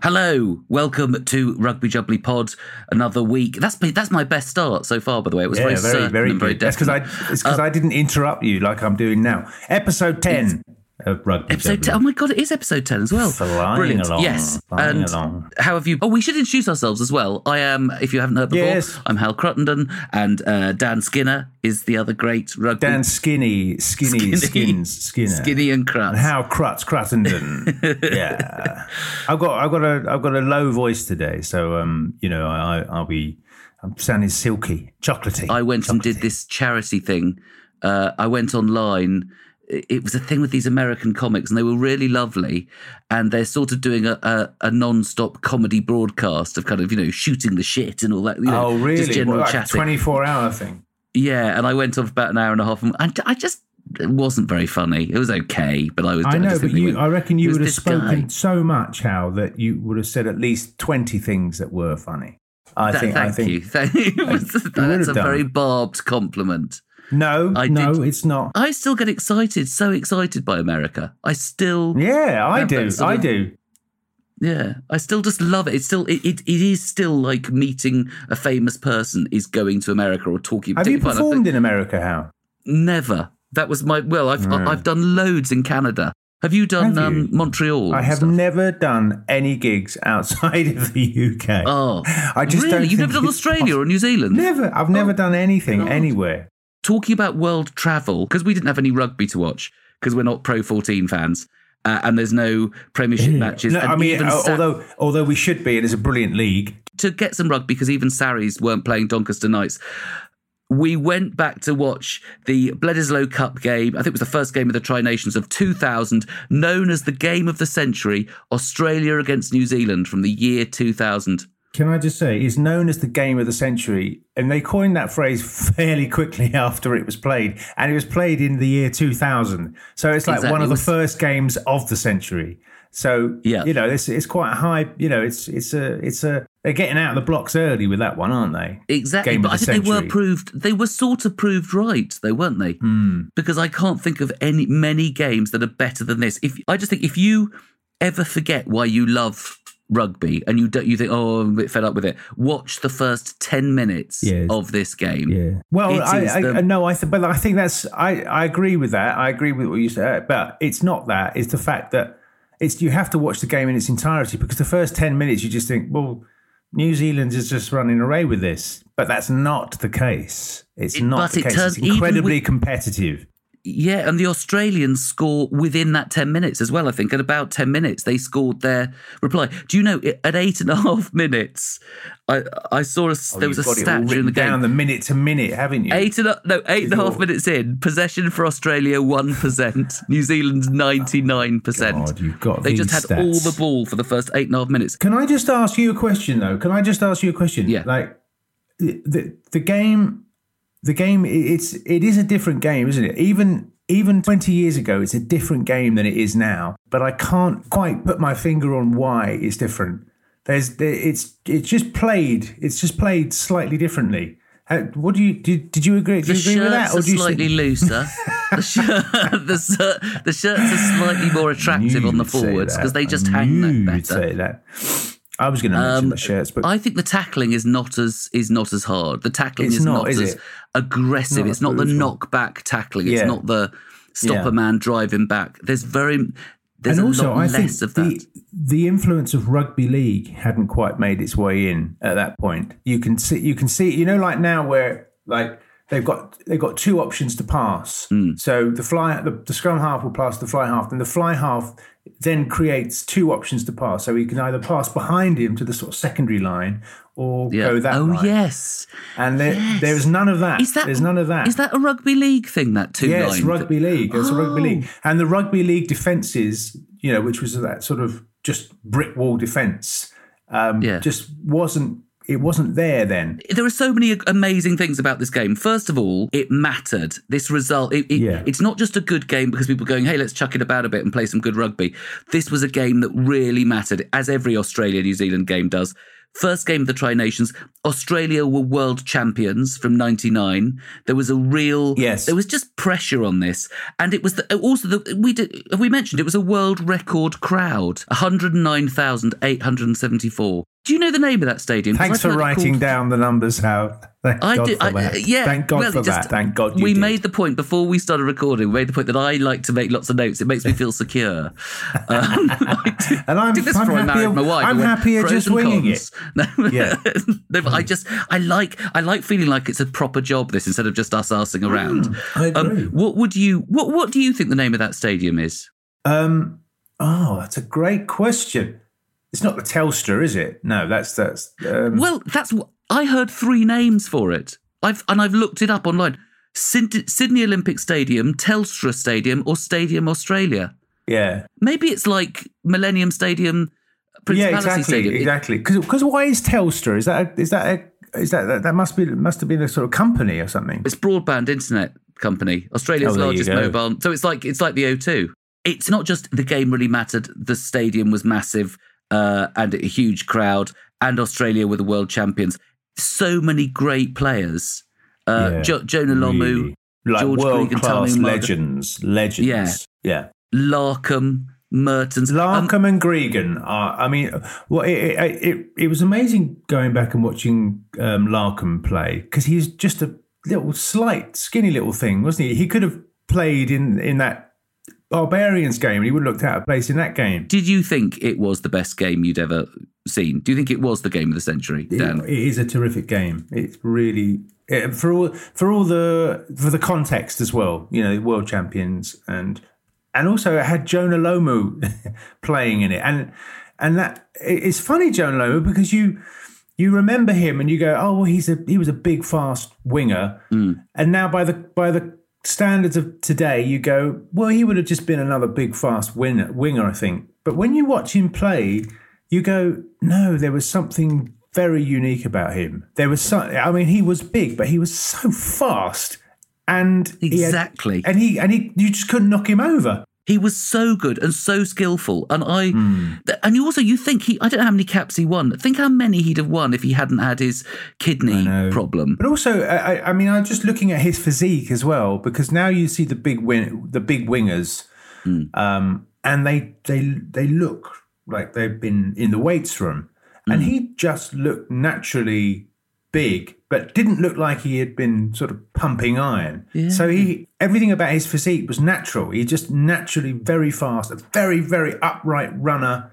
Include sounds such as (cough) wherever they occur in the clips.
Hello, welcome to Rugby Jubbly Pod. Another week. That's my, that's my best start so far. By the way, it was very, certain very very. That's because I it's because Uh, I didn't interrupt you like I'm doing now. Episode ten Episode 10. Oh my god, it is episode 10 as well. Flying Brilliant. along, yes. and along. how have you? Oh, we should introduce ourselves as well. I am, if you haven't heard before, Yes. I'm Hal Cruttenden, and uh, Dan Skinner is the other great rugby. Dan Skinny, Skinny, Skins, Skinner, Skinny and Crutz. and How Crutz Cruttenden. (laughs) yeah, I've got I've got a I've got a low voice today, so um you know I I'll be I'm sounding silky, chocolatey. I went and did this charity thing. Uh, I went online. It was a thing with these American comics, and they were really lovely. And they're sort of doing a, a, a non-stop comedy broadcast of kind of you know shooting the shit and all that. You know, Oh really? Just general like chatting. Twenty four hour thing. Yeah, and I went on for about an hour and a half, and I, I just it wasn't very funny. It was okay, but I was. I know, just but you, I reckon you would have spoken guy? so much, Hal, that you would have said at least twenty things that were funny. I Th- think. thank I think. you. (laughs) Thank you. (laughs) That's a done. very barbed compliment. No, I no, did- it's not. I still get excited, so excited by America. I still, Yeah, I do. I of- do. yeah, I still just love it. It's still, it, it, it is still like meeting a famous person is going to America or talking. Have you particularly fun. I performed in America, Hal? Never. That was my. Well, I've Mm. I've done loads in Canada. Have you done Have you? Um, Montreal? I have stuff? never done any gigs outside (laughs) of the UK. Oh, I just really? don't You've never done Australia or New Zealand? Never. I've never done anything God. anywhere. Talking about world travel because we didn't have any rugby to watch because we're not Pro 14 fans. Uh, and there's no Premiership matches. No, and I mean, even uh, Sa- although although we should be, it is a brilliant league. to get some rugby because even Sarries weren't playing Doncaster Knights. We went back to watch the Bledisloe Cup game. I think it was the first game of the Tri Nations of 2000, known as the game of the century Australia against New Zealand from the year 2000. Can I just say, it's known as the game of the century, and they coined that phrase (laughs) fairly quickly after it was played, and it was played in the year 2000. So it's like Exactly. one of the first games of the century. So Yeah. you know, it's it's quite high. You know, it's it's a it's a they're getting out of the blocks early with that one, aren't they? Exactly, Game but I the think they were proved. They were sort of proved right, though, weren't they? Hmm. Because I can't think of any many games that are better than this. If I just think if you ever forget why you love rugby and you don't, you think, oh, I'm a bit fed up with it. Watch the first ten minutes Yes. of this game. Yeah. Well, It I, is I, the- no, I th- but I think that's I, I agree with that. I agree with what you said, but it's not that. It's the fact that it's you have to watch the game in its entirety because the first ten minutes you just think, well, New Zealand is just running away with this, but that's not the case. It's It- not but the it case. turns- it's incredibly with- competitive. Yeah, and the Australians score within that 10 minutes as well, I think. At about 10 minutes, they scored their reply. Do you know, at eight and a (laughs) half minutes, I, I saw a, oh, there was a Oh, You've got it all stat during the game. down the minute to minute, haven't you? Eight and a, no, eight and a half minutes in, possession for Australia one percent, (laughs) New Zealand's ninety nine percent. God, you've got They just had all the ball for the first eight and a half minutes. Can I just ask you a question though? Can I just ask you a question? Yeah. Like the the game, the game. It's it is a different game, isn't it? Even even twenty years ago, it's a different game than it is now. But I can't quite put my finger on why it's different. There's there, it's it's just played. It's just played slightly differently. How, what do you did, did you agree? Do The you agree with that, shirts are do you slightly looser. the, (laughs) shirt, (laughs) the, shirt, the shirts are slightly more attractive on the forwards because they just I hang that you'd better. say that. I was going to mention Um, the shirts, but I think the tackling is not as is not as hard. The tackling is not, not, is as it? aggressive. Not it's not the knockback tackling. It's not the stop Yeah. a man driving back. There's very there's and a also, lot I think less of that. the the influence of rugby league hadn't quite made its way in at that point. You can see, you can see, you know, like now where like they've got they've got two options to pass. Hmm. So the fly, the, the scrum half will pass the fly half, and the fly half then creates two options to pass. So he can either pass behind him to the sort of secondary line or yeah. go that oh line. yes. And there, Yes. there's none of that. Is that There's none of that. Is that a rugby league thing? That two Yeah, line. it's rugby league. It's a rugby Oh. league, and the rugby league defences, you know, which was that sort of just brick wall defence, um, Yeah. just wasn't. It wasn't there then. there are so many amazing things about this game. First of all, it mattered. This result, it, it- Yeah. it's not just a good game because people are going, hey, let's chuck it about a bit and play some good rugby. This was a game that really mattered, as every Australia New Zealand game does. First game of the Tri Nations, Australia were world champions from '99. There was a real, Yes. There was just pressure on this, and it was the, also the we did have we mentioned it was a world record crowd, 109,874. Do you know the name of that stadium? Thanks for writing called- down the numbers out. Thank I God did. for I, that. yeah. Thank God well, for just- that. Thank God you we did. made the point before we started recording. We made the point that I like to make lots of notes. It makes me feel secure. (laughs) Um, (laughs) did- And I'm- this I'm happier- my wife. I'm happier just winging cons." (laughs) No, Yeah. no, I just I like I like feeling like it's a proper job. This instead of just us arsing around. Mm, I agree. Um, what would you what What do you think the name of that stadium is? Um, oh, that's a great question. It's not the Telstra, is it? No, that's that's. Um, Well, that's what I heard three names for it. I've and I've looked it up online. Sydney Olympic Stadium, Telstra Stadium, or Stadium Australia. yeah, Maybe it's like Millennium Stadium, yeah, Principality exactly, Stadium. Exactly. Because why is Telstra? Is that a, is that a, is that, that that must be must have been a sort of company or something? It's broadband internet company, Australia's Oh, largest mobile. So it's like it's like the O2. It's not just the game really mattered. The stadium was massive uh, and a huge crowd, and Australia were the world champions. So many great players. Uh, Yeah, jo- Jonah Lomu, Really. like George world Gregan, class legends, legends. Yeah, yeah. Larkham, Mehrtens. Um, Larkham and Gregan are. I mean, well, it it, it, it was amazing going back and watching um, Larkham play because he's just a little slight, skinny little thing, wasn't he? He could have played in in that Barbarians game, and he would have looked out of place in that game. Did you think it was the best game you'd ever seen? Do you think it was the game of the century, Dan? It, it is a terrific game. It's really it, for all for all the for the context as well. You know, world champions and and also it had Jonah Lomu (laughs) playing in it, and and that it's funny Jonah Lomu because you you remember him and you go, oh well, he's a he was a big fast winger, mm. and now by the by the standards of today, you go, well, he would have just been another big fast winner, winger, I think. But when you watch him play, you go, no, there was something very unique about him. There was some, I mean, he was big, but he was so fast. And he had- Exactly. and he and he, you just couldn't knock him over. He was so good and so skillful, and I, Hmm. th- and you also you think he, I don't know how many caps he won. Think how many he'd have won if he hadn't had his kidney problem. But also, I, I- mean, I'm just looking at his physique as well because now you see the big win, the big wingers, um, and they they they look like they've been in the weights room, and he just looked naturally big, but didn't look like he had been sort of pumping iron. So he everything about his physique was natural. He just naturally very fast, a very very upright runner,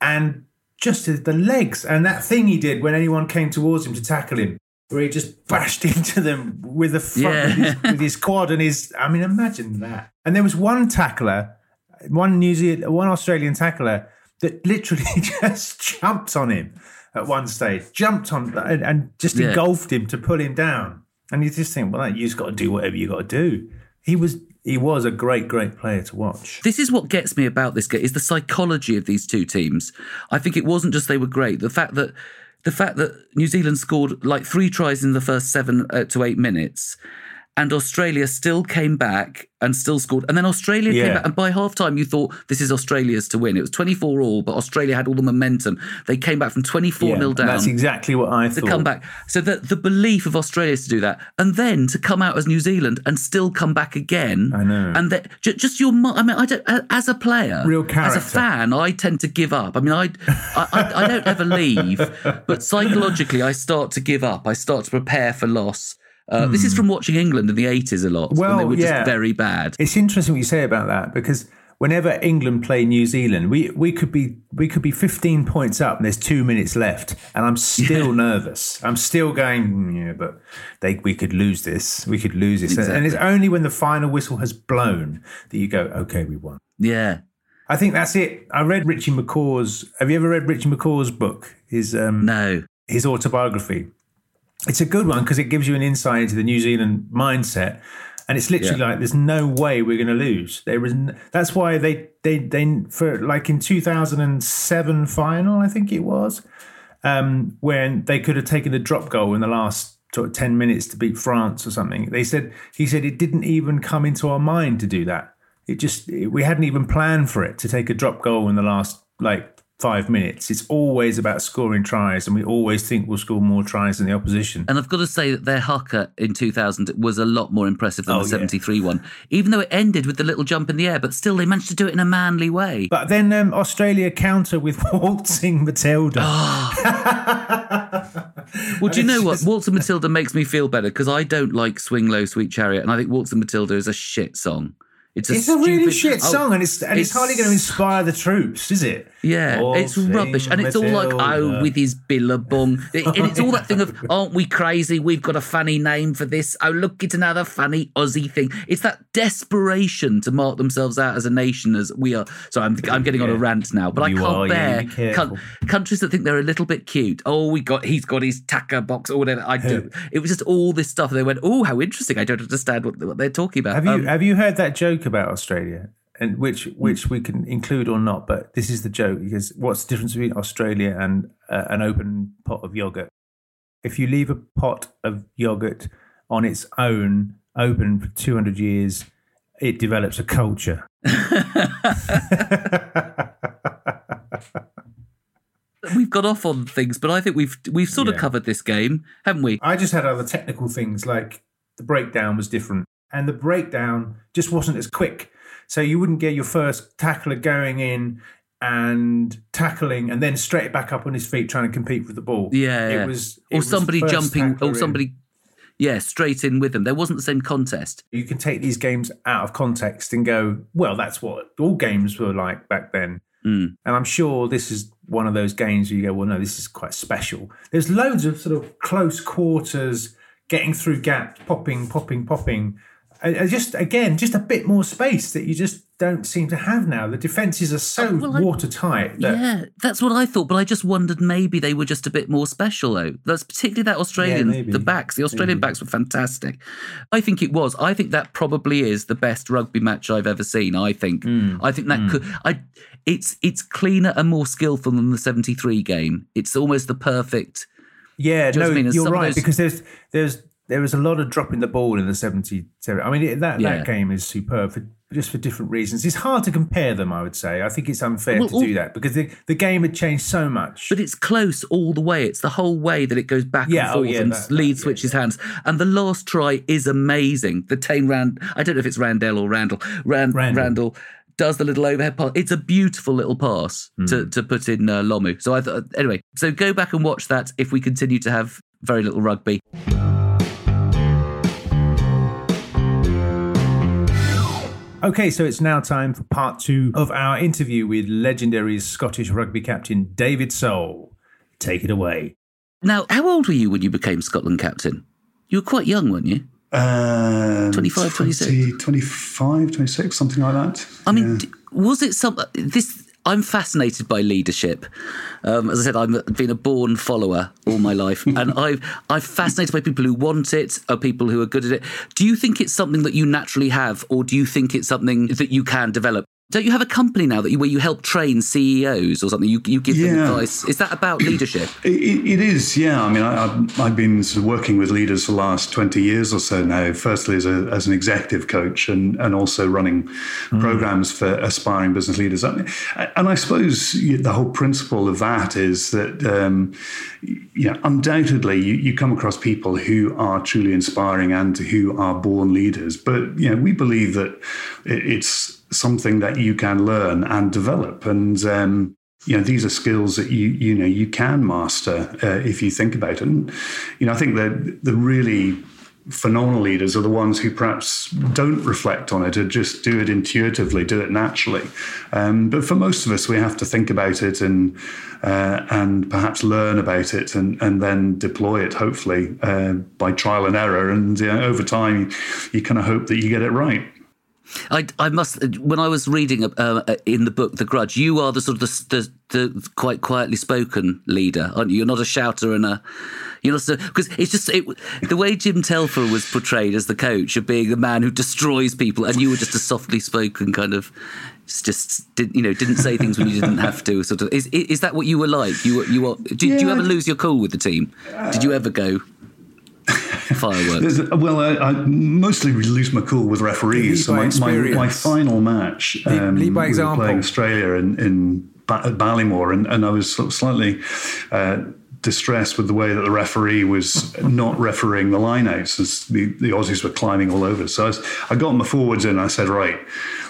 and just the legs and that thing he did when anyone came towards him to tackle him, where he just (laughs) bashed into them with the front, Yeah. with, his, with his quad and his. I mean, imagine that. And there was one tackler, one New Zealand, one Australian tackler that literally (laughs) just jumped on him at one stage, jumped on and, and just Yeah. engulfed him to pull him down. And you just think, well, you just got to do whatever you got to do. He was he was a great, great player to watch. This is what gets me about this game is the psychology of these two teams. I think it wasn't just they were great. The fact that the fact that New Zealand scored like three tries in the first seven uh, to eight minutes, and Australia still came back and still scored. And then Australia Yeah. came back, and by half time, you thought this is Australia's to win. It was 24 all, but Australia had all the momentum. They came back from 24 Yeah, 0 down. That's exactly what I to thought. come back. So the the belief of Australia is to do that, and then to come out as New Zealand and still come back again. I know. And that ju- just your, I mean, I don't. As a player, Real character. as a fan, I tend to give up. I mean, I, I, I, I don't ever leave, but psychologically, I start to give up. I start to prepare for loss. Uh, This is from watching England in the 80s a lot when they Hmm. Well, were yeah. just very bad. It's interesting what you say about that because whenever England play New Zealand, we, we could be we could be 15 points up and there's two minutes left, and I'm still (laughs) nervous. I'm still going, "Mm, yeah, but they we could lose this. We could lose this, and it's only when the final whistle has blown that you go, okay, we won. Yeah. I think that's it. I read Richie McCaw's. Have you ever read Richie McCaw's book? His um, No. his autobiography. It's a good one because it gives you an insight into the New Zealand mindset, and it's literally like there's no way we're going to lose. There is. n- That's why they they they for like in 2007 final, I think it was, um, when they could have taken a drop goal in the last sort of 10 minutes to beat France or something. They said he said it didn't even come into our mind to do that. It just we hadn't even planned for it to take a drop goal in the last like five minutes. It's always about scoring tries, and we always think we'll score more tries than the opposition. And I've got to say that their haka in 2000 was a lot more impressive than Oh, the yeah. 73 one, even though it ended with the little jump in the air, but still they managed to do it in a manly way. But then um, Australia counter with (laughs) waltzing Matilda. (laughs) Well, do you know what? just- Waltz and Matilda makes me feel better because I don't like Swing Low, Sweet Chariot, and I think Waltz and Matilda is a shit song. It's a, it's a really shit Oh, song, and it's and it's, it's- hardly going to inspire the troops, is it? Yeah, it's rubbish, and it's all like, oh, Matilda. with his billabong, (laughs) It- and it's all that thing of, aren't we crazy? We've got a funny name for this. Oh, look, it's another funny Aussie thing. It's that desperation to mark themselves out as a nation, as we are. So I'm, I'm getting on a rant now, but You I can't are, bear be careful. coun- countries that think they're a little bit cute. Oh, we got, he's got his tacker box or whatever. I do. (laughs) It was just all this stuff. They went, oh, how interesting. I don't understand what, what they're talking about. Have you Um, have you heard that joke about Australia? And which which we can include or not, but this is the joke because what's the difference between Australia and uh, an open pot of yogurt? If you leave a pot of yogurt on its own open for 200 years, it develops a culture. (laughs) we've got off on things, but I think we've we've sort of covered this game, haven't we? I just had other technical things like the breakdown was different, and the breakdown just wasn't as quick. So you wouldn't get your first tackler going in and tackling, and then straight back up on his feet trying to compete with the ball. Yeah, it was it or somebody first jumping, or in. somebody, yeah, straight in with them. There wasn't the same contest. You can take these games out of context and go, well, that's what all games were like back then. Mm. And I'm sure this is one of those games where you go, well, no, this is quite special. There's loads of sort of close quarters, getting through gaps, popping, popping, popping. Just again, just a bit more space that you just don't seem to have now. The defenses are so Oh, well, I- watertight that Yeah, that's what I thought, but I just wondered maybe they were just a bit more special though. That's particularly that Australian, maybe. the backs, the Australian backs were fantastic. I think it was. I think that probably is the best rugby match I've ever seen. I think. Hmm. I think that could. I. It's it's cleaner and more skillful than the '73 game. It's almost the perfect. Yeah, Do you know no, I mean? You're right those- because there's there's there was a lot of dropping the ball in the 77. I mean, it- that Yeah. that game is superb for just for different reasons. It's hard to compare them. I would say. I think it's unfair Well, to all- do that because the the game had changed so much. But it's close all the way. It's the whole way that it goes back Yeah, and oh, yeah, and that- lead that- switches hands. And the last try is amazing. The Taine Rand, I don't know if it's Randell or Randall. Rand, Randall. Randall. does the little overhead pass. It's a beautiful little pass to, Hmm. to put in uh, Lomu. So I thought, anyway, so go back and watch that if we continue to have very little rugby. Okay, so it's now time for part two of our interview with legendary Scottish rugby captain David Sole. Take it away. Now, how old were you when you became Scotland captain? You were quite young, weren't you? Um, 25, 26? 25, 26, something like that. I mean, d was it some this? I'm fascinated by leadership. Um, as I said, I've been a born follower all my life, (laughs) and I've I'm fascinated by people who want it, or people who are good at it. Do you think it's something that you naturally have, or do you think it's something that you can develop? Don't you have a company now that you, where you help train CEOs or something? You, you give them advice. Is that about leadership? (clears throat) It, it is, yeah. I mean, I, I've, I've been sort of working with leaders for the last 20 years or so now, firstly as, a, as an executive coach and, and also running programs for aspiring business leaders. I mean, and I suppose the whole principle of that is that, um, you know, undoubtedly you, you come across people who are truly inspiring and who are born leaders. But, you know, we believe that it, it's something that you can learn and develop. And, um, you know these are skills that you you know you can master uh, if you think about it. And you know i think that the really phenomenal leaders are the ones who perhaps don't reflect on it or just do it intuitively do it naturally. Um, but for most of us we have to think about it and uh, and perhaps learn about it and, and then deploy it hopefully uh, by trial and error. And uh, over time you kind of hope that you get it right I, I must. When I was reading uh, in the book The Grudge, you are the sort of the, the, the quite quietly spoken leader, aren't you? You're not a shouter and a. You're not because it's just it, the way Jim Telfer was portrayed as the coach of being the man who destroys people, and you were just a softly spoken kind of. Just did you know? Didn't say things when you didn't have to. Sort of. Is is that what you were like? You were you were. Did, did you ever lose your cool with the team? Did you ever go fireworks? There's well, I, I mostly lose my cool with referees. So my, my, my final match, Lead- um, lead by we example. were playing Australia in, in ba- Ballymore, and, and I was sort of slightly uh, distressed with the way that the referee was not refereeing the lineouts as the, the Aussies were climbing all over. So I, was, I got my forwards in. And I said, right,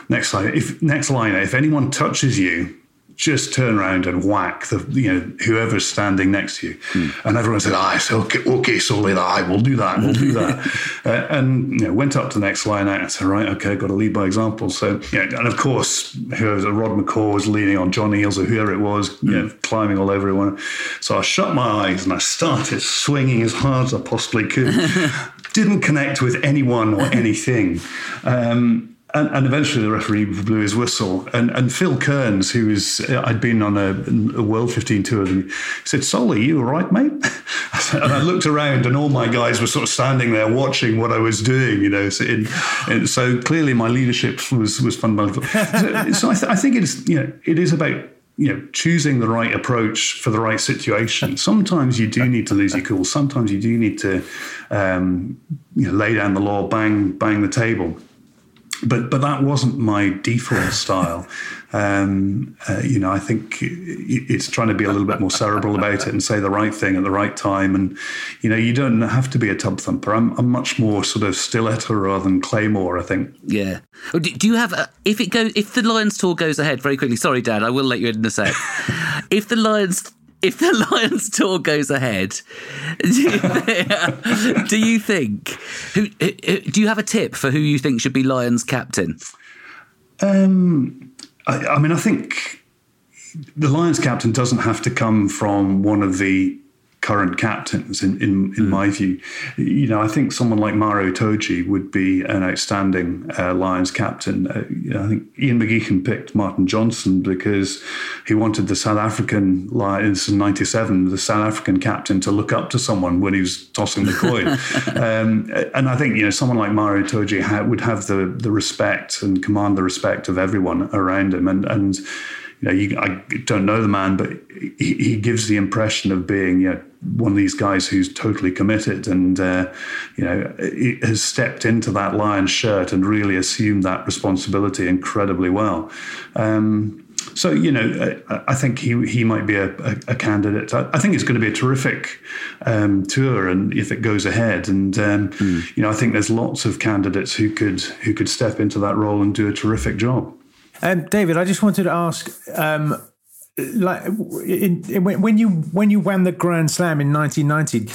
next line, if next line, if anyone touches you. Just turn around and whack the you know whoever's standing next to you, and everyone said, "I said okay, okay, Solly, I will do that, we'll do that." (laughs) uh, and you know, went up to the next line out and said, "Right, okay, got to lead by example." So, you know, and of course, whoever Rod McCall was leaning on John Eales or whoever it was, you know, climbing all over everyone. So I shut my eyes and I started swinging as hard as I possibly could. (laughs) Didn't connect with anyone or anything. Um, and, and eventually the referee blew his whistle. And, and Phil Kearns, who was, I'd been on a, a World 15 tour, with him, said, Solly, you all right, mate? (laughs) and I looked around and all my guys were sort of standing there watching what I was doing, you know. So, so clearly my leadership was, was fundamental. so (laughs) so I, th- I think it's, you know, it is about you know, choosing the right approach for the right situation. Sometimes you do need to lose your cool. Sometimes you do need to, um, you know, lay down the law, bang, bang the table. But but that wasn't my default style. Um, uh, you know, I think it's trying to be a little bit more cerebral about it and say the right thing at the right time. And you know, you don't have to be a tub thumper. I'm, I'm much more sort of stiletto rather than claymore. I think. Yeah. Oh, Do, do you have a, if it goes if the Lions tour goes ahead very quickly? Sorry, Dad, I will let you in in a sec. (laughs) if the Lions if the (laughs) Lions tour goes ahead, do you, think, (laughs) do you think who, do you have a tip for who you think should be Lions captain? Um, I, I mean, I think the Lions captain doesn't have to come from one of the current captains, in, in, in my view. You know, I think someone like Maro Itoje would be an outstanding uh, Lions captain. Uh, you know, I think Ian McGeechan picked Martin Johnson because he wanted the South African Lions in 97, the South African captain, to look up to someone when he was tossing the coin. (laughs) um, and I think, you know, someone like Maro Itoje ha- would have the, the respect and command the respect of everyone around him. And, and you know, you, I don't know the man, but he, he gives the impression of being you know, one of these guys who's totally committed and, uh, you know, has stepped into that lion's shirt and really assumed that responsibility incredibly well. Um, so you know, I, I think he he might be a, a, a candidate. I, I think it's going to be a terrific um, tour, and if it goes ahead, and um, you know, I think there's lots of candidates who could who could step into that role and do a terrific job. Um, David, I just wanted to ask, um, like, in, in, when you when you won the Grand Slam in 1990,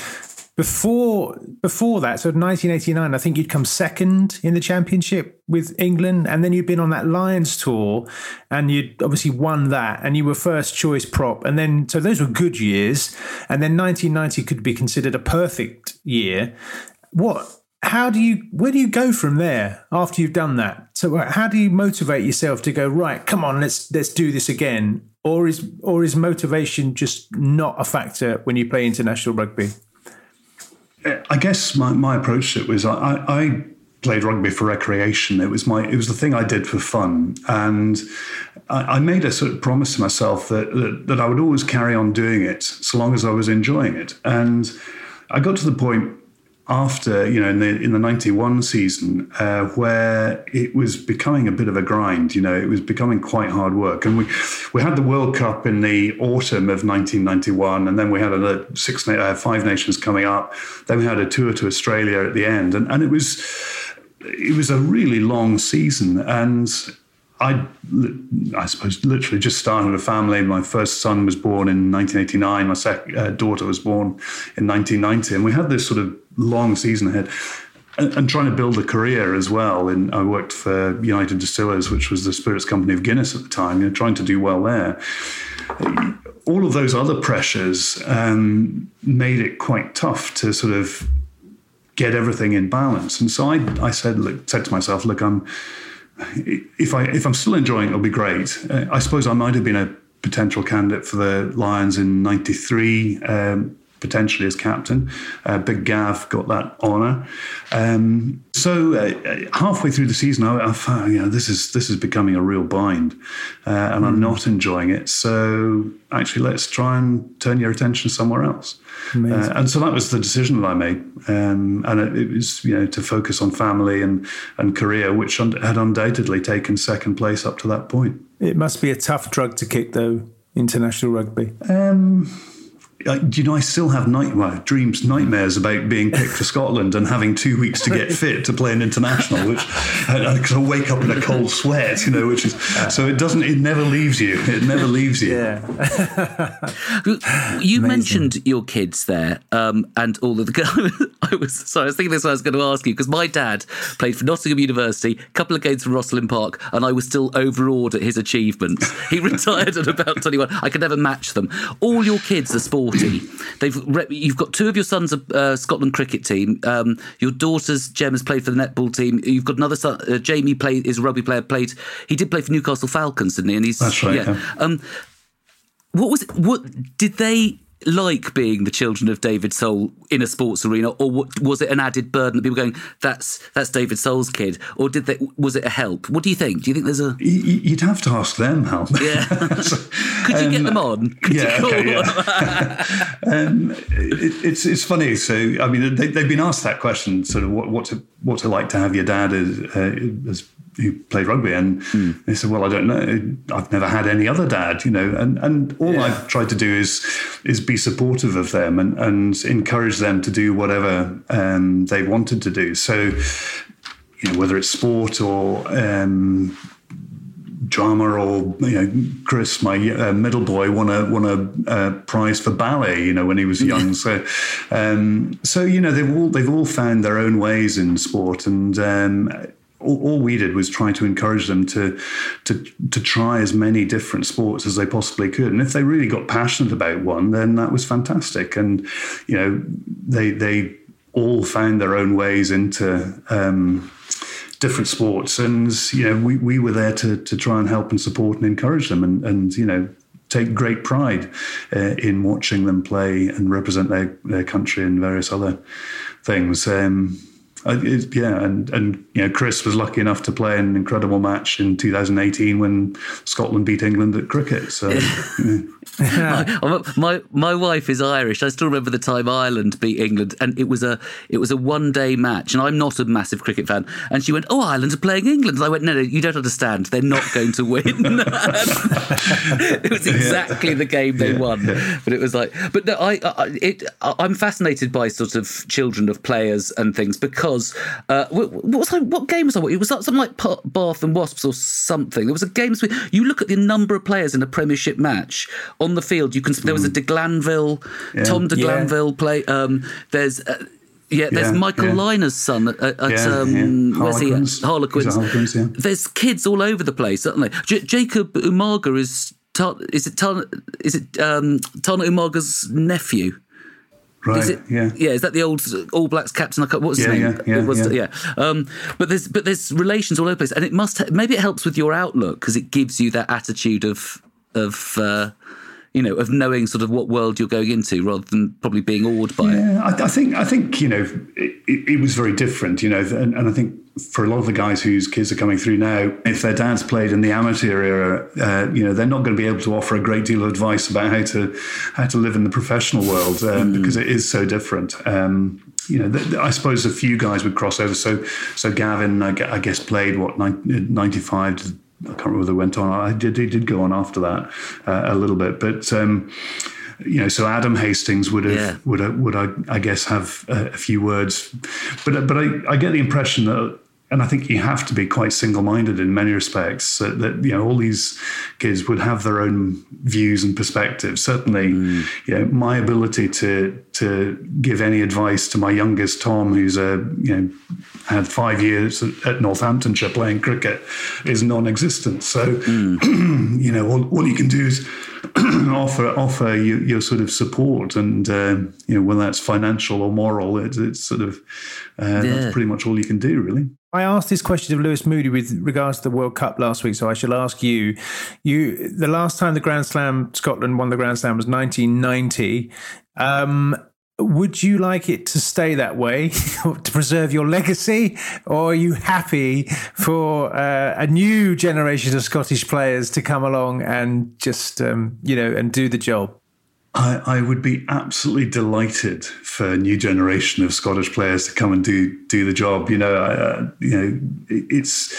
before before that, so 1989, I think you'd come second in the championship with England, and then you'd been on that Lions tour, and you'd obviously won that, and you were first choice prop, and then so those were good years, and then 1990 could be considered a perfect year. What how do you where do you go from there after you've done that so uh, how do you motivate yourself to go right come on let's let's do this again or is or is motivation just not a factor when you play international rugby I guess my, my approach to it was I, I played rugby for recreation. It was my it was the thing I did for fun, and I, I made a sort of promise to myself that, that that I would always carry on doing it so long as I was enjoying it. And I got to the point after you know in the in the 91 season uh, where it was becoming a bit of a grind you know it was becoming quite hard work. And we we had the world cup in the autumn of 1991 and then we had another six uh, five nations coming up. Then we had a tour to australia at the end. And and it was it was a really long season. And I, I suppose, literally just started a family. My first son was born in 1989. My second uh, daughter was born in 1990, and we had this sort of long season ahead. And, trying to build a career as well. And I worked for United Distillers, which was the spirits company of Guinness at the time. You know, trying to do well there. All of those other pressures um, made it quite tough to sort of get everything in balance. And so I, I said, look, said to myself, look, I'm if I if I'm still enjoying it, it'll be great. Uh, I suppose I might have been a potential candidate for the Lions in '93. Um, potentially as captain. Uh, Big Gav got that honour. Um, so uh, halfway through the season, I, I, found you know this is this is becoming a real bind, uh, and mm. I'm hmm. not enjoying it. So actually, let's try and turn your attention somewhere else. Uh, and so that was the decision that I made, um, and it, it, was you know to focus on family and and career, which un- had undoubtedly taken second place up to that point. It must be a tough drug to kick, though. International rugby. Um, do you know, I still have night, well, dreams, nightmares about being picked for Scotland and having two weeks to get fit to play an international, which because I, I, wake up in a cold sweat, you know, which is so it doesn't, it never leaves you. It never leaves you. Yeah. (laughs) you Amazing. mentioned your kids there, um, and all of the. (laughs) I was sorry, I was thinking this. I was going to ask you because my dad played for Nottingham University, a couple of games for Rosslyn Park, and I was still overawed at his achievements. He (laughs) retired at about twenty-one. I could never match them. All your kids are sports forty. They've you've got two of your sons of uh, Scotland cricket team. Um, your daughter's Gem has played for the netball team. You've got another son, uh, Jamie. Played is a rugby player. Played he did play for Newcastle Falcons, didn't he? And he's that's right. Yeah. yeah. Um, what was it, what did they like being the children of David Sole in a sports arena, or was it an added burden that people going, "That's that's David Sole's kid," or did they? Was it a help? What do you think? Do you think there's a? You'd have to ask them, Hal. Yeah. so, (laughs) (laughs) Could you um, get them on? Could yeah. Okay, yeah. (laughs) um, it, it's it's funny. So I mean, they, have been asked that question, sort of what what's it what's it like to have your dad as, uh, as who played rugby, and mm. they said, "Well, I don't know. I've never had any other dad, you know." And and all yeah. I've tried to do is is be supportive of them and and encourage them to do whatever um, they wanted to do. So, you know, whether it's sport or um, drama or you know Chris my uh, middle boy won a won a uh, prize for ballet you know when he was young so um, so you know they've all they've all found their own ways in sport and um, all, all, we did was try to encourage them to, to to try as many different sports as they possibly could. And if they really got passionate about one, then that was fantastic. And you know, they they all found their own ways into. Um, different sports and you know we, we were there to, to try and help and support and encourage them and, and you know take great pride uh, in watching them play and represent their, their country and various other things um, it, yeah, and and you know, Chris was lucky enough to play an incredible match in 2018 when Scotland beat England at cricket. So, (laughs) yeah. (laughs) my, my my wife is Irish. I still remember the time Ireland beat England, and it was a it was a one day match. And I'm not a massive cricket fan. And she went, "Oh, Ireland are playing England." And I went, "No, no, you don't understand. They're not going to win." (laughs) (laughs) it was exactly yeah. the game they yeah. won, but it was like, but no, I, I it I'm fascinated by sort of children of players and things because uh, what, was I, what game was I? It was something like Bath and Wasps or something. There was a game. You look at the number of players in a Premiership match on the field. You can. There was a mm. De Glanville, yeah. Tom De Glanville yeah. play. Um, there's. Uh, yeah, there's yeah, Michael yeah. Lynagh's son at, at yeah, um, where's he at? Harlequins. Harlequins yeah. There's kids all over the place, certainly. J- Jacob Umaga is is it is it um, Tana Umaga's nephew? Right. Is it, yeah. Yeah. Is that the old All Blacks captain? What's his yeah, name? Yeah. Yeah. Was, yeah. yeah. Um, but there's but there's relations all over the place, and it must maybe it helps with your outlook because it gives you that attitude of of. Uh, you know, of knowing sort of what world you're going into rather than probably being awed by it. Yeah, I, I think I think you know it, it, it was very different, you know, and, and I think for a lot of the guys whose kids are coming through now, if their dads played in the amateur era, uh, you know, they're not going to be able to offer a great deal of advice about how to how to live in the professional world um, mm. because it is so different. Um, you know, th- I suppose a few guys would cross over. So, so Gavin, I, I guess, played what ninety five to I can't remember whether went on. I did. He did go on after that uh, a little bit, but um, you know, so Adam Hastings would have yeah. would have, would I, I guess have a, a, few words, but but I, I get the impression that and I think you have to be quite single-minded in many respects. That, that, you know all these kids would have their own views and perspectives. Certainly, mm. you know my ability to to give any advice to my youngest Tom, who's a you know had five years at Northamptonshire playing cricket, is non-existent. So mm. (clears throat) you know all, all you can do is (clears throat) offer offer you, your sort of support, and uh, you know whether that's financial or moral, it, it's sort of uh, yeah. that's pretty much all you can do, really. I asked this question of Lewis Moody with regards to the World Cup last week, so I shall ask you. You, the last time the Grand Slam Scotland won the Grand Slam was 1990. Um, would you like it to stay that way (laughs) to preserve your legacy, or are you happy for uh, a new generation of Scottish players to come along and just um, you know and do the job? I, I, would be absolutely delighted for a new generation of Scottish players to come and do do the job. You know, uh, you know, it's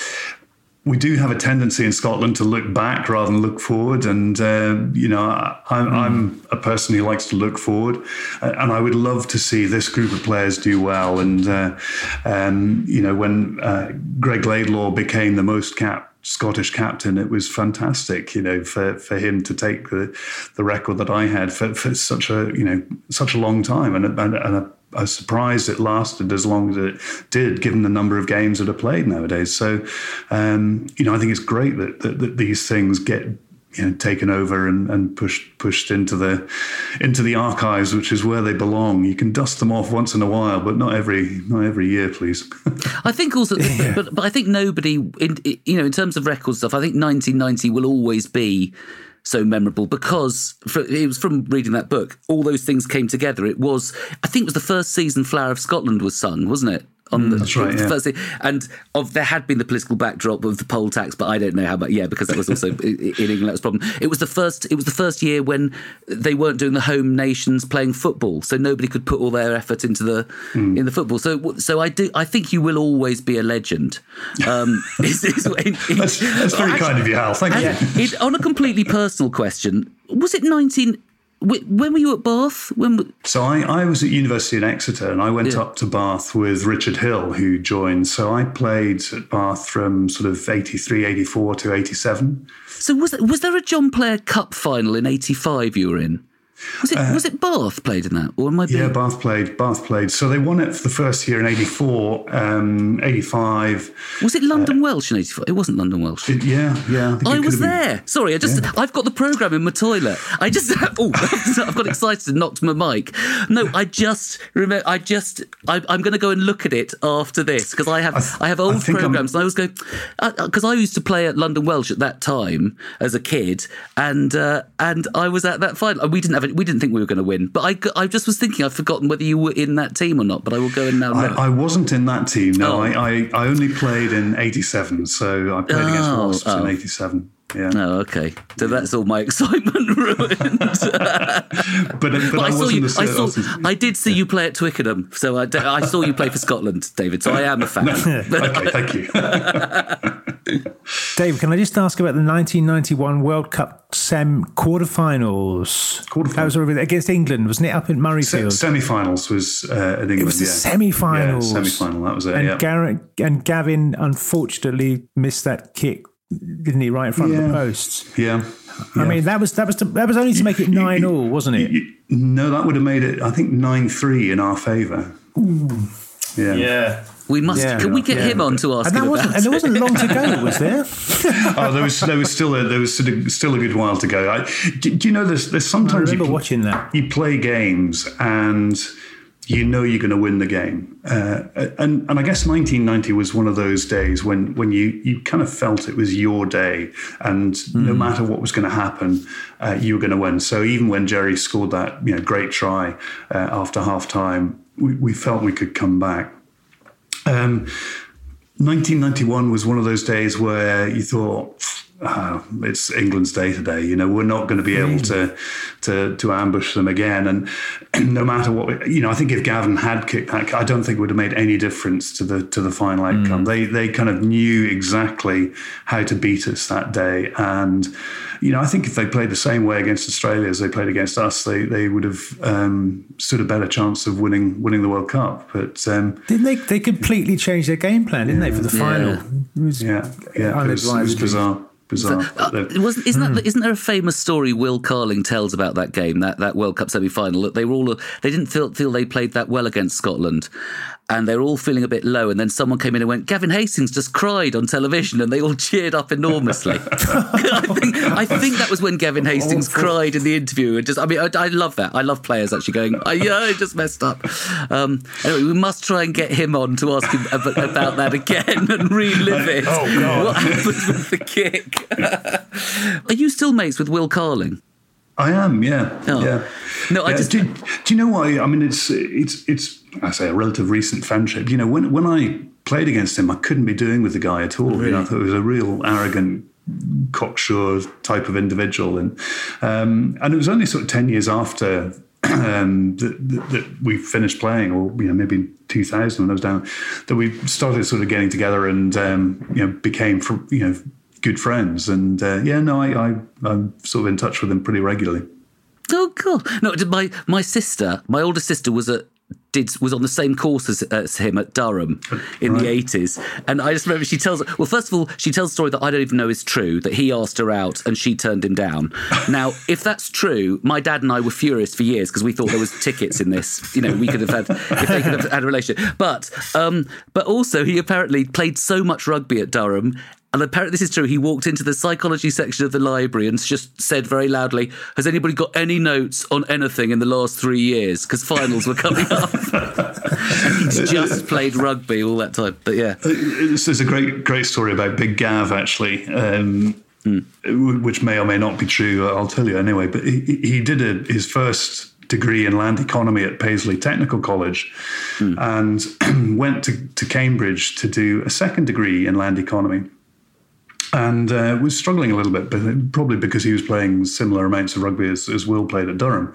we do have a tendency in Scotland to look back rather than look forward. And, uh, you know, I, am mm. I'm a person who likes to look forward. And I would love to see this group of players do well. And, uh, um, you know, when uh, Greg Laidlaw became the most capped Scottish captain, it was fantastic, you know, for, for him to take the, the record that I had for, for such a, you know, such a long time. And, and, and I was surprised it lasted as long as it did, given the number of games that are played nowadays. So, um, you know, I think it's great that, that, that these things get you know, taken over and, and pushed pushed into the into the archives, which is where they belong. You can dust them off once in a while, but not every not every year, please. I think also, (laughs) yeah. but, but I think nobody, in, you know, in terms of record stuff, I think 1990 will always be so memorable because for, it was from reading that book. All those things came together. It was, I think, it was the first season "Flower of Scotland" was sung, wasn't it? On the, That's right, yeah. first thing. And of there had been the political backdrop of the poll tax, but I don't know how much. Yeah, because that was also (laughs) in England that was a problem. It was the first. It was the first year when they weren't doing the home nations playing football, so nobody could put all their effort into the mm. in the football. So, so I do. I think you will always be a legend. Um, (laughs) is, in, in, that's, that's, very actually, kind of you, Hal. Thank you. on a completely personal question, was it nineteen? When were you at Bath? When? So I, I was at university in Exeter, and I went yeah. up to Bath with Richard Hill, who joined. So I played at Bath from sort of 83, 84 to 87. So was was there a John Player Cup final in 85 you were in? Was it uh, was it Bath played in that, or am I? Being... Yeah, Bath played. Bath played. So they won it for the first year in '84, um, '85. Was it London uh, Welsh in '84? It wasn't London Welsh. It, yeah, yeah. I, I was there. Been. Sorry, I just yeah. I've got the program in my toilet. I just (laughs) oh (laughs) I've got excited and knocked my mic. No, I just remember. I just I, am going to go and look at it after this because I have I, th- I have old I programs. And I was going because uh, I used to play at London Welsh at that time as a kid, and uh, and I was at that final. We didn't have we didn't think we were going to win. But I, I just was thinking, I've forgotten whether you were in that team or not. But I will go and now. I, I, wasn't in that team. No, oh. I, I, I, only played in '87, so I played oh, against Wasps oh. in '87. Yeah. Oh, okay. So that's all my (laughs) excitement ruined. (laughs) but, but, but, I, I saw you. I, saw, I did see you play at Twickenham, so I, I saw you play for Scotland, David. So I am a (laughs) fan. okay, thank you. Dave, can I just ask about the 1991 World Cup sem quarterfinals? Quarterfinals. That was against England, wasn't it? Up in Murrayfield. Se- semi-finals was uh, at England. It was the yeah. semi-finals. Yeah, semi-final. That was it. And yeah. Garrett and Gavin unfortunately missed that kick didn't he, right in front yeah. of the posts? Yeah. I mean, that was that was to, that was only to make it nine all, wasn't it? No, that would have made it. I think nine three in our favour. Yeah. Yeah. We must. Yeah. Can we get yeah. him on to ask and him about? And there wasn't long to go, was there? (laughs) oh, there was. There was still a. There was still a good while to go. I, do, do, you know? There's. There's sometimes I remember you, watching that. You play games and you know you're going to win the game. Uh, and and I guess 1990 was one of those days when when you you kind of felt it was your day, and mm. no matter what was going to happen, uh, you were going to win. So even when Jerry scored that you know great try uh, after half time, we, we felt we could come back. Um, 1991 was one of those days where you thought uh, it's England's day today. You know, we're not going to be able to to to ambush them again. And (clears throat) no matter what, you know, I think if Gavin had kicked that, I don't think it would have made any difference to the to the final outcome. Mm. They they kind of knew exactly how to beat us that day. And you know, I think if they played the same way against Australia as they played against us, they they would have um, stood a better chance of winning winning the World Cup. But um, didn't they? They completely changed their game plan, didn't yeah, they, for the final? Yeah, it was, yeah, yeah. It was, it was bizarre bizarre. Uh, wasn't, isn't, mm. that, isn't there a famous story Will Carling tells about that game, that, that World Cup semi final? That they were all they didn't feel feel they played that well against Scotland, and they were all feeling a bit low. And then someone came in and went, Gavin Hastings just cried on television, and they all (laughs) cheered up enormously. (laughs) I, think, I think that was when Gavin Hastings cried in the interview. And just, I mean, I, I love that. I love players actually going, yeah, I just messed up. Um, anyway, we must try and get him on to ask him about that again (laughs) and relive it. Oh, God. What happened with the kick? (laughs) Are you still mates with Will Carling? I am, yeah, oh. yeah. No, I yeah. just. Do, do, you know why? I mean, it's it's it's. I say a relative recent friendship. You know, when when I played against him, I couldn't be doing with the guy at all. Really? You know, I thought he was a real arrogant, cocksure type of individual, and um, and it was only sort of ten years after um, that, that, that, we finished playing, or you know maybe 2000 when I was down, that we started sort of getting together and um, you know became from you know good friends. And uh, yeah, no, I, I I'm sort of in touch with him pretty regularly. Oh, cool. No, my my sister, my older sister, was at did was on the same course as, as him at Durham in right. the eighties, and I just remember she tells. Well, first of all, she tells a story that I don't even know is true. That he asked her out and she turned him down. (laughs) now, if that's true, my dad and I were furious for years because we thought there was tickets in this. You know, we could have had if they could have had a relationship. But um, but also he apparently played so much rugby at Durham and apparently, this is true. He walked into the psychology section of the library and just said very loudly, Has anybody got any notes on anything in the last three years? Because finals were coming up. (laughs) he's just played rugby all that time. But yeah. There's a great, great story about Big Gav, actually. Um, mm. Which may or may not be true. I'll tell you anyway. But he, he did a, his first degree in land economy at Paisley Technical College mm. and (clears throat) went to, to Cambridge to do a second degree in land economy and uh, was struggling a little bit, but probably because he was playing similar amounts of rugby as, as Will played at Durham.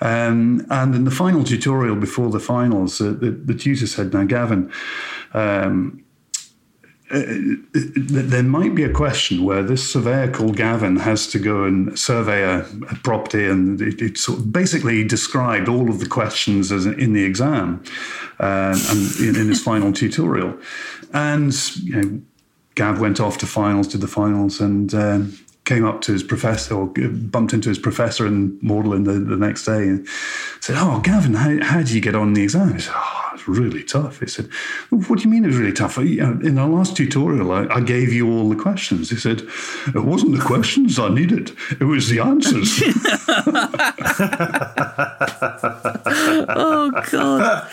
Um, and in the final tutorial before the finals, uh, the, the, tutor said, "Now, Gavin." Um, uh, uh there might be a question where this surveyor called Gavin has to go and survey a, a property, and it, it, sort of basically described all of the questions as in the exam um, and in, in his final tutorial. And you know, Gav went off to finals, did the finals, and um, came up to his professor or bumped into his professor in Magdalene the, the next day and said, "Oh, Gavin, how, how did you get on the exam?" He said, "Oh, it's really tough." He said, "What do you mean it was really tough? In our last tutorial, I, I gave you all the questions." He said, "It wasn't the questions I needed; it was the answers." (laughs) (laughs) oh God.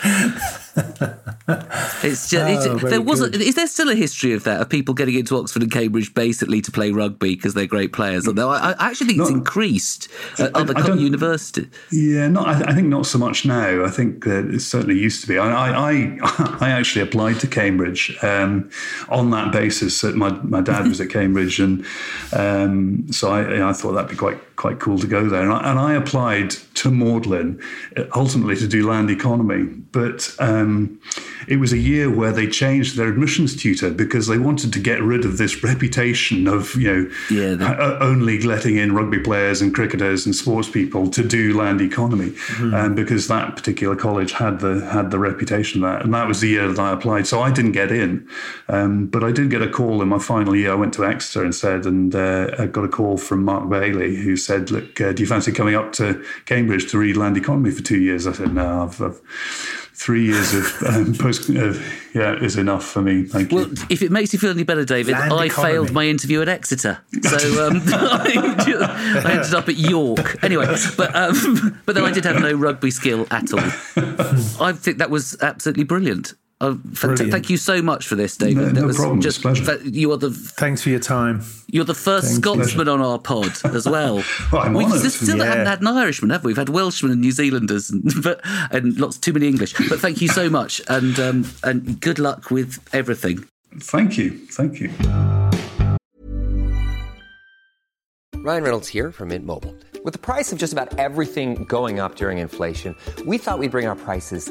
(laughs) (laughs) it's just it's, oh, there wasn't. Is there still a history of that of people getting into Oxford and Cambridge basically to play rugby because they're great players? Although I, I actually think not, it's increased at I, other I universities. Yeah, not. I, think not so much now. I think that it certainly used to be. I I, (laughs) I actually applied to Cambridge um, on that basis. That my my dad was at Cambridge, and um, so I I thought that'd be quite quite cool to go there. And I, and I applied to Magdalene uh, ultimately to do land economy, but um, it was a year where they changed their admissions tutor because they wanted to get rid of this reputation of you know yeah, only letting in rugby players and cricketers and sports people to do land economy, mm-hmm. um, because that particular college had the had the reputation that, and that was the year that I applied. So I didn't get in, um, but I did get a call in my final year. I went to Exeter instead, and uh, I got a call from Mark Bailey who said said, "Look, uh, do you fancy coming up to Cambridge to read land economy for two years?" I said, "No, I've, I've three years of (laughs) um, post, uh, yeah, is enough for me. Thank Well, you. if it makes you feel any better, David, Land I economy. failed my interview at Exeter, so um, (laughs) I ended up at York. Anyway, but um, (laughs) but then I did have no rugby skill at all. I think that was absolutely brilliant. Uh, fant- Thank you so much for this, David. No- that no was problem. It's just a pleasure. you are the Thanks for your time. you're the first Thanks, Scotsman pleasure. on our pod as well. Well, I'm we honoured. still Yeah. haven't had an Irishman, have we? We've had Welshmen and New Zealanders, and, (laughs) but and lots too many English. But thank you so much, and um, and good luck with everything. Thank you. Thank you. Ryan Reynolds here from Mint Mobile. With the price of just about everything going up during inflation, we thought we'd bring our prices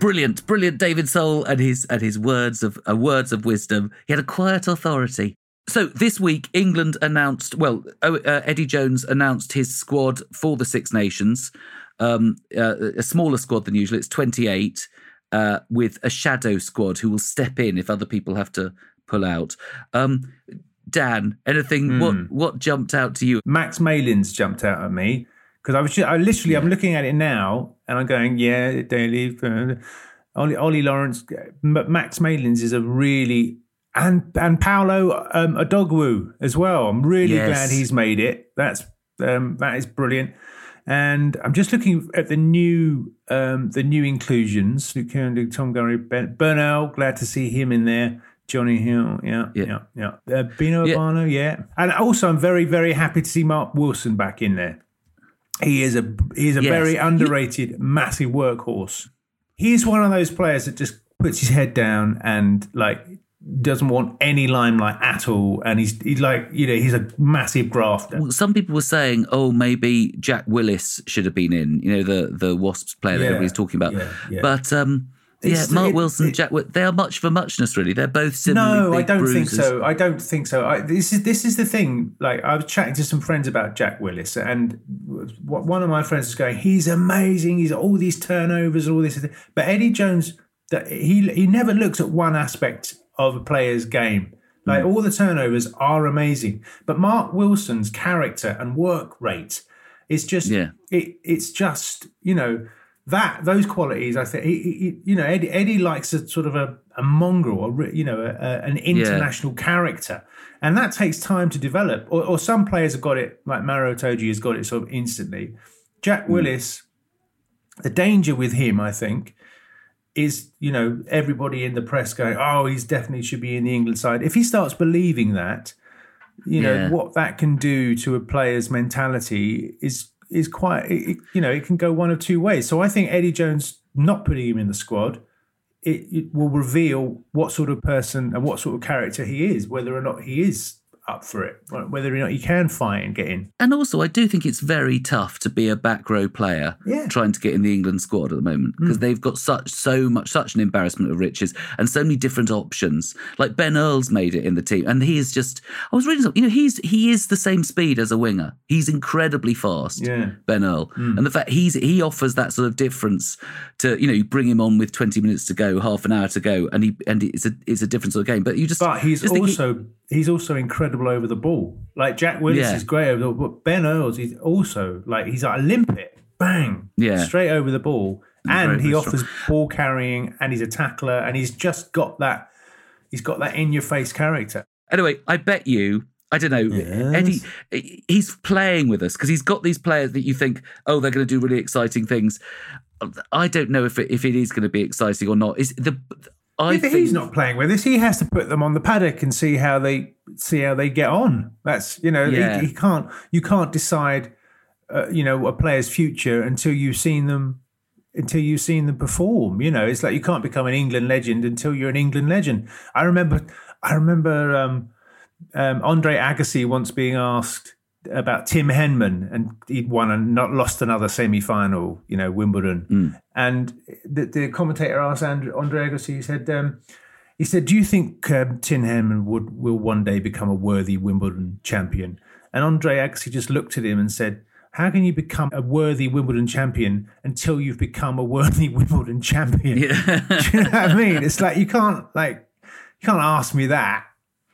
Brilliant, brilliant David Sole and his and his words of uh, words of wisdom. He had a quiet authority. So this week, England announced. Well, uh, Eddie Jones announced his squad for the Six Nations. Um, uh, a smaller squad than usual. It's twenty eight uh, with a shadow squad who will step in if other people have to pull out. Um, Dan, anything? What what jumped out to you? Max Malins jumped out at me because I was just, I literally I'm looking at it now and I'm going yeah daily. Uh, Ollie, Ollie Lawrence, but Max Malins is a really and and Paolo um, Odogwu as well. I'm really Yes. glad he's made it. That's um, that is brilliant. And I'm just looking at the new um, the new inclusions. Luke Kearney, Tom Curry, ben, Burnell. Glad to see him in there. Jonny Hill, yeah, Yeah. yeah, yeah. Uh, Beno Yeah. Obano, yeah. And also, I'm very, very happy to see Mark Wilson back in there. He is a he's a Yes. very underrated, massive workhorse. He's one of those players that just puts his head down and like doesn't want any limelight at all. And he's he's like you know he's a massive grafter. Well, Some people were saying, "Oh, maybe Jack Willis should have been in." You know, the the Wasps player that everybody's talking about. yeah, yeah. But um, yeah, Mark it- Wilson, it- Jack. They are much for muchness. Really, they're both similarly No, I don't think so. I don't think so. I, this is this is the thing. Like I was chatting to some friends about Jack Willis, and one of my friends was going, "He's amazing. He's all these turnovers, all this." But Eddie Jones, that he he never looks at one aspect of a player's game. Like hmm. all the turnovers are amazing, but Mark Wilson's character and work rate is just Yeah. it, it's just you know that those qualities i think he, he, you know eddie, eddie likes a sort of a, a mongrel a, you know a, a, an international character. And that takes time to develop. Or, or some players have got it like Maro Itoje has got it sort of instantly. Jack hmm. willis the danger with him i think is you know everybody in the press going oh he's definitely should be in the england side. If he starts believing that you know Yeah. what that can do to a player's mentality is is quite it, you know it can go one of two ways. So i think eddie jones not putting him in the squad it, it will reveal what sort of person and what sort of character he is whether or not he is up for it, whether or not you can fight and get in. And also, I do think it's very tough to be a back row player Yeah. trying to get in the England squad at the moment because Mm. they've got such so much such an embarrassment of riches and so many different options. Like Ben Earl's made it in the team, and he is just. I was reading something. You know, he's he is the same speed as a winger. He's incredibly fast. Yeah. Mm. Ben Earl, and the fact he's he offers that sort of difference to you know you bring him on with twenty minutes to go, half an hour to go, and he and it's a it's a different sort of game. But you just But he's think he- also he's also incredible over the ball. Like Jack Willis Yeah. is great over the ball, but Ben Earls is also like he's like a limpet. Bang. Yeah. Straight over the ball. And very, he offers ball carrying and he's a tackler and he's just got that he's got that in your face character. Anyway, I bet you, I don't know, Eddie, he's playing with us because he's got these players that you think, oh, they're going to do really exciting things. I don't know if it, if it is going to be exciting or not. Is the I If think he's not playing with this. he has to put them on the paddock and see how they see how they get on. That's you know Yeah. he, he can't you can't decide uh, you know a player's future until you've seen them until you've seen them perform. You know it's like you can't become an England legend until you're an England legend. I remember I remember um, um, Andre Agassi once being asked about Tim Henman, and he'd won and not lost another semi-final, you know, Wimbledon. And the, the commentator asked Andre, Andre Agassi, he said, um, he said, "Do you think um, Tim Henman would will one day become a worthy Wimbledon champion?" And Andre Agassi just looked at him and said. How can you become a worthy Wimbledon champion until you've become a worthy (laughs) Wimbledon champion? (laughs) Do you know what I mean? It's like you can't like you can't ask me that.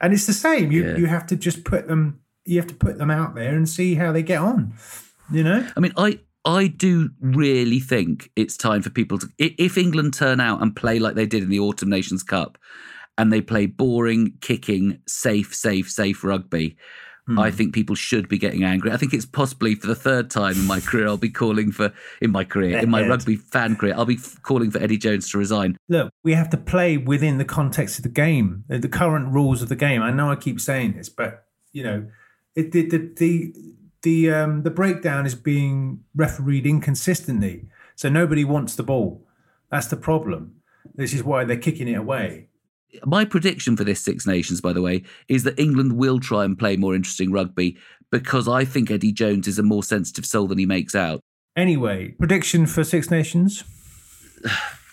And it's the same. You Yeah. you have to just put them you have to put them out there and see how they get on. You know? I mean, I I do really think it's time for people to if England turn out and play like they did in the Autumn Nations Cup, and they play boring, kicking, safe, safe, safe rugby. Hmm. I think people should be getting angry. I think it's possibly for the third time in my career I'll be calling for in my career in my (laughs) rugby fan career I'll be f- calling for Eddie Jones to resign. Look, we have to play within the context of the game, the the current rules of the game. I know I keep saying this, but you know, it the the the the, um, the breakdown is being refereed inconsistently, so nobody wants the ball. That's the problem. This is why they're kicking it away. My prediction for this Six Nations, by the way, is that England will try and play more interesting rugby because I think Eddie Jones is a more sensitive soul than he makes out. Anyway, prediction for Six Nations. (sighs)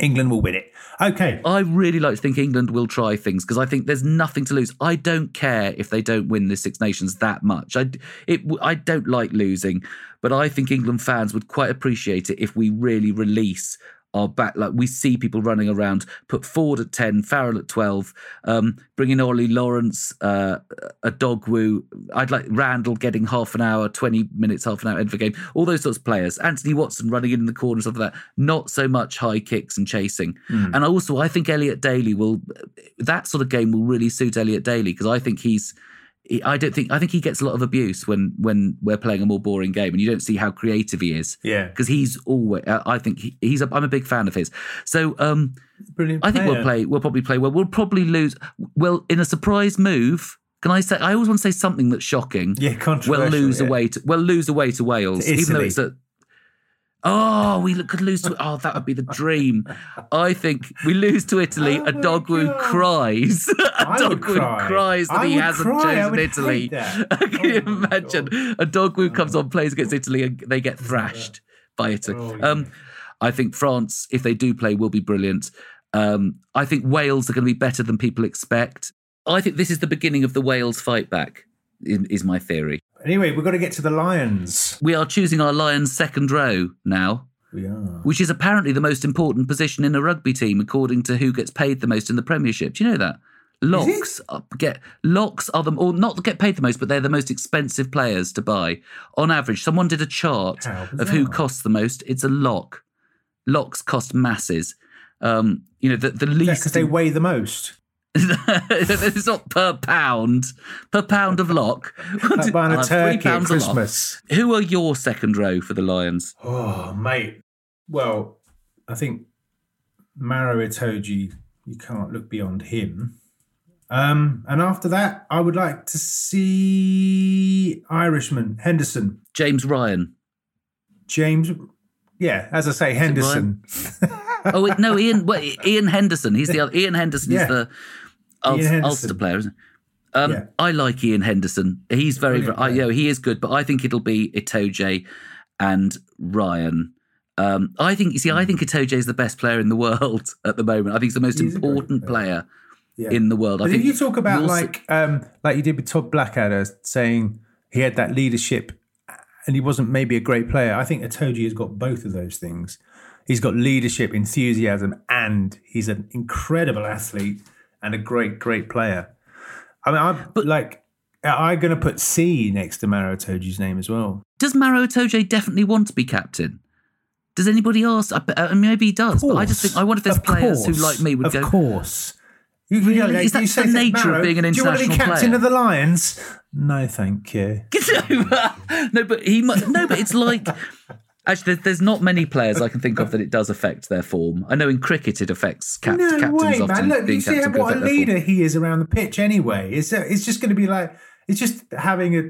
England will win it. Okay. I really like to think England will try things because I think there's nothing to lose. I don't care if they don't win the Six Nations that much. I it I don't like losing, but I think England fans would quite appreciate it if we really release our back. Like we see people running around, put Ford at ten, Farrell at twelve, um, bring in Ollie Lawrence, uh, Odogwu. I'd like Randall getting half an hour, twenty minutes, half an hour end of a game. All those sorts of players. Anthony Watson running in the corners of that. Not so much high kicks and chasing. And also, I think Elliot Daly will. That sort of game will really suit Elliot Daly because I think he's. I don't think I think he gets a lot of abuse when when we're playing a more boring game, and you don't see how creative he is. Yeah. because he's always. uh, I think he, he's. A, I'm a big fan of his. So um, Brilliant. I think we'll play. We'll probably play well. We'll probably lose. Well, in a surprise move. Can I say? I always want to say something that's shocking. Yeah, contrary. We'll lose yeah. away. To, we'll lose away to Wales, To even though it's a. Oh, we could lose to. Oh, that would be the dream. I think we lose to Italy. Oh a dog who God. cries. (laughs) a I dog would who cry. cries that I he hasn't cry. Chosen Italy. (laughs) Can you Oh my imagine a dog who comes on, plays against Italy, and they get thrashed by Italy? Oh, yeah. um, I think France, if they do play, will be brilliant. Um, I think Wales are going to be better than people expect. I think this is the beginning of the Wales fight back. Is my theory. Anyway, we've got to get to the Lions. We are choosing our Lions second row now, We are. which is apparently the most important position in a rugby team, according to who gets paid the most in the Premiership. Do you know that? Locks are- get locks are the or not get paid the most, but they're the most expensive players to buy on average. Someone did a chart of who costs the most. It's a lock. Locks cost masses. Um, you know the the least because they weigh the most. It's not per pound per pound of lock. Like buying a three turkey at pounds a lock. Christmas. Who are your second row for the Lions? Oh, mate. Well, I think Maro Itoje, you can't look beyond him. Um, and after that, I would like to see Irishman, Henderson, James Ryan. James. Yeah, as I say, Henderson. (laughs) Oh wait, no, Iain. Well, Iain Henderson. He's the other. Iain Henderson Yeah. is the Ulster, Henderson. Ulster player, isn't he? Um, Yeah. I like Iain Henderson. He's very, very I, you know, he is good, but I think it'll be Itoje and Ryan. Um, I think, you see, I think Itoje is the best player in the world (laughs) at the moment. I think he's the most He is a great important player. player Yeah. in the world. I But think if you talk about like um, like you did with Todd Blackadder, saying he had that leadership and he wasn't maybe a great player, I think Itoje has got both of those things. He's got leadership, enthusiasm, and he's an incredible athlete and a great, great player. I mean, I'm like, I'm going to put C next to Maro Itoje's name as well. does Maro Itoje definitely want to be captain? Does anybody else? I, maybe he does, but I just think I wonder if there's Of players who, like me, would of go. course. You, you Really? Is that the nature of being an Do you want to be captain player?" of the Lions? No, thank you. (laughs) no, but he no, but it's like actually, there's, not many players I can think of that it does affect their form. I know in cricket it affects cap- no captains way, often man. Look, you see can what a affect their form. leader he is around the pitch anyway. It's, uh, it's just going to be like, it's just having a,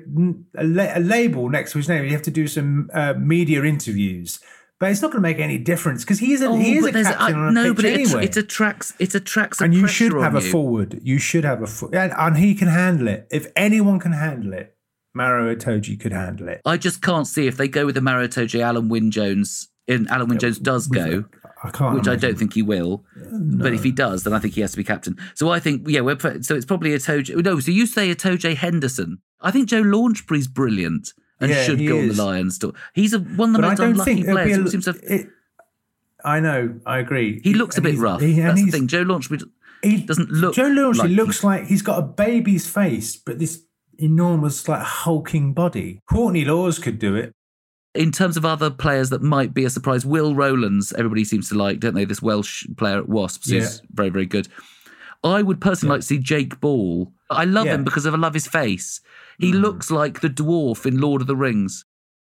a, la- a label next to his name. You have to do some uh, media interviews. But it's not going to make any difference because he is a, Oh, he is a captain I- on a no, pitch but it, anyway. it attracts it attracts a and you should have a you. forward. You should have a forward. And, and he can handle it. If anyone can handle it, Maro Itoje could handle it. I just can't see if they go with the Marotoje, Alun Wyn Jones. In Alun Wyn Jones does go, I can't. which I don't think he will. But if he does, then I think he has to be captain. So I think, yeah, we're, so it's probably Itoje. No, so you say Itoje Henderson. I think Joe Launchbury's brilliant and Yeah, should go on is. the Lions. Too. He's a, one of the But most unlucky players. a, seems to have- it, I know. I agree. he looks a bit rough. he- That's the thing. Joe Launchbury He doesn't look. Joe Lawrence like looks like he's got a baby's face, but this enormous, like hulking body. Courtney Lawes could do it. in terms of other players that might be a surprise, Will Rowlands, everybody seems to like, don't they? This Welsh player at Wasps who's very, very good. I would personally like to see Jake Ball. I love Yeah. him because of I love his face. He Mm. looks like the dwarf in Lord of the Rings.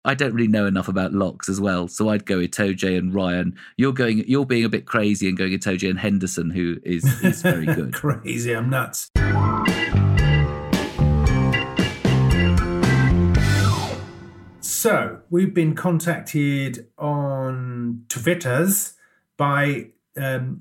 I don't really know enough about locks as well, so I'd go Itoje and Ryan. You're going, you're being a bit crazy and going Itoje and Henderson, who is is very (laughs) good. Crazy, I'm nuts. So we've been contacted on Twitter's by um,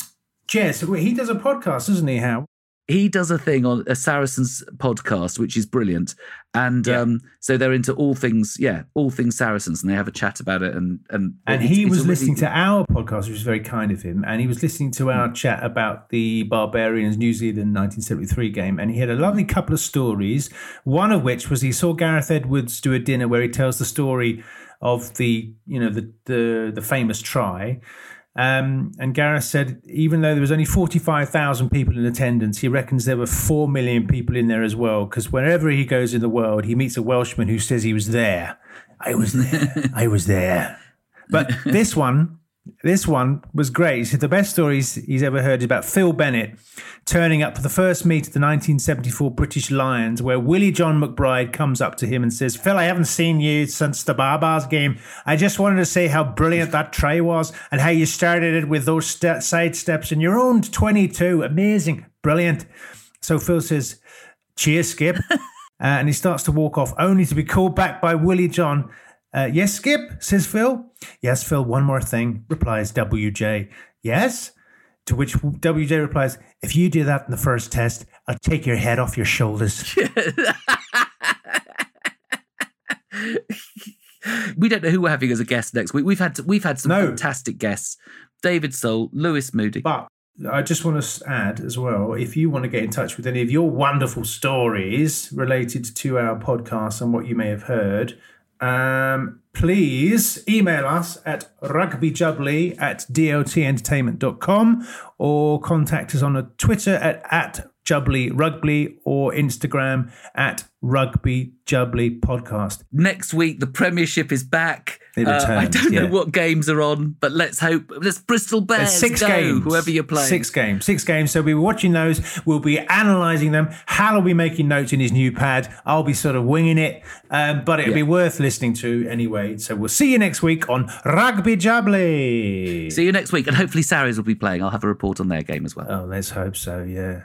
Jez. He does a podcast, doesn't he? How? he does a thing on a Saracens podcast, which is brilliant. And Yeah. um, so they're into all things, yeah, all things Saracens, and they have a chat about it. And and And he was really- listening to our podcast, which was very kind of him. And he was listening to our chat about the Barbarians New Zealand 1973 game. And he had a lovely couple of stories. One of which was he saw Gareth Edwards do a dinner where he tells the story of the, you know, the the, the famous try. Um, and Gareth said, even though there was only 45,000 people in attendance, he reckons there were 4 million people in there as well. Because wherever he goes in the world, he meets a Welshman who says he was there. I was there. (laughs) I was there. But this one, this one was great. He said the best stories he's ever heard is about Phil Bennett turning up for the first meet of the 1974 British Lions, where Willie John McBride comes up to him and says, Phil, I haven't seen you since the Barbars game. I just wanted to say how brilliant that try was and how you started it with those st- side steps in your own 22. Amazing. Brilliant. So Phil says, Cheers, Skip. (laughs) uh, and he starts to walk off, only to be called back by Willie John. Uh, yes, Skip, says Phil. Yes, Phil, one more thing, replies WJ. Yes? To which WJ replies, If you do that in the first test, I'll take your head off your shoulders. (laughs) we don't know who we're having as a guest next week. We've had we've had some No. fantastic guests: David Sole, Lewis Moody. But I just want to add as well if you want to get in touch with any of your wonderful stories related to our podcast and what you may have heard, um, please email us at rugbyjubbly at dotentertainment.com or contact us on a Twitter at, at Jubbly Rugby or Instagram at Rugby Jubbly Podcast. Next week, the Premiership is back. It Uh, I don't know what games are on, but let's hope. Let's Bristol Bears There's six go, games. whoever you're playing. Six games. Six games. So we'll be watching those. We'll be analysing them. Hal will be making notes in his new pad. I'll be sort of winging it. Um, but it'll be worth listening to anyway. So we'll see you next week on Rugby Jubbly. See you next week, and hopefully Sarries will be playing. I'll have a report on their game as well. Oh, let's hope so, yeah.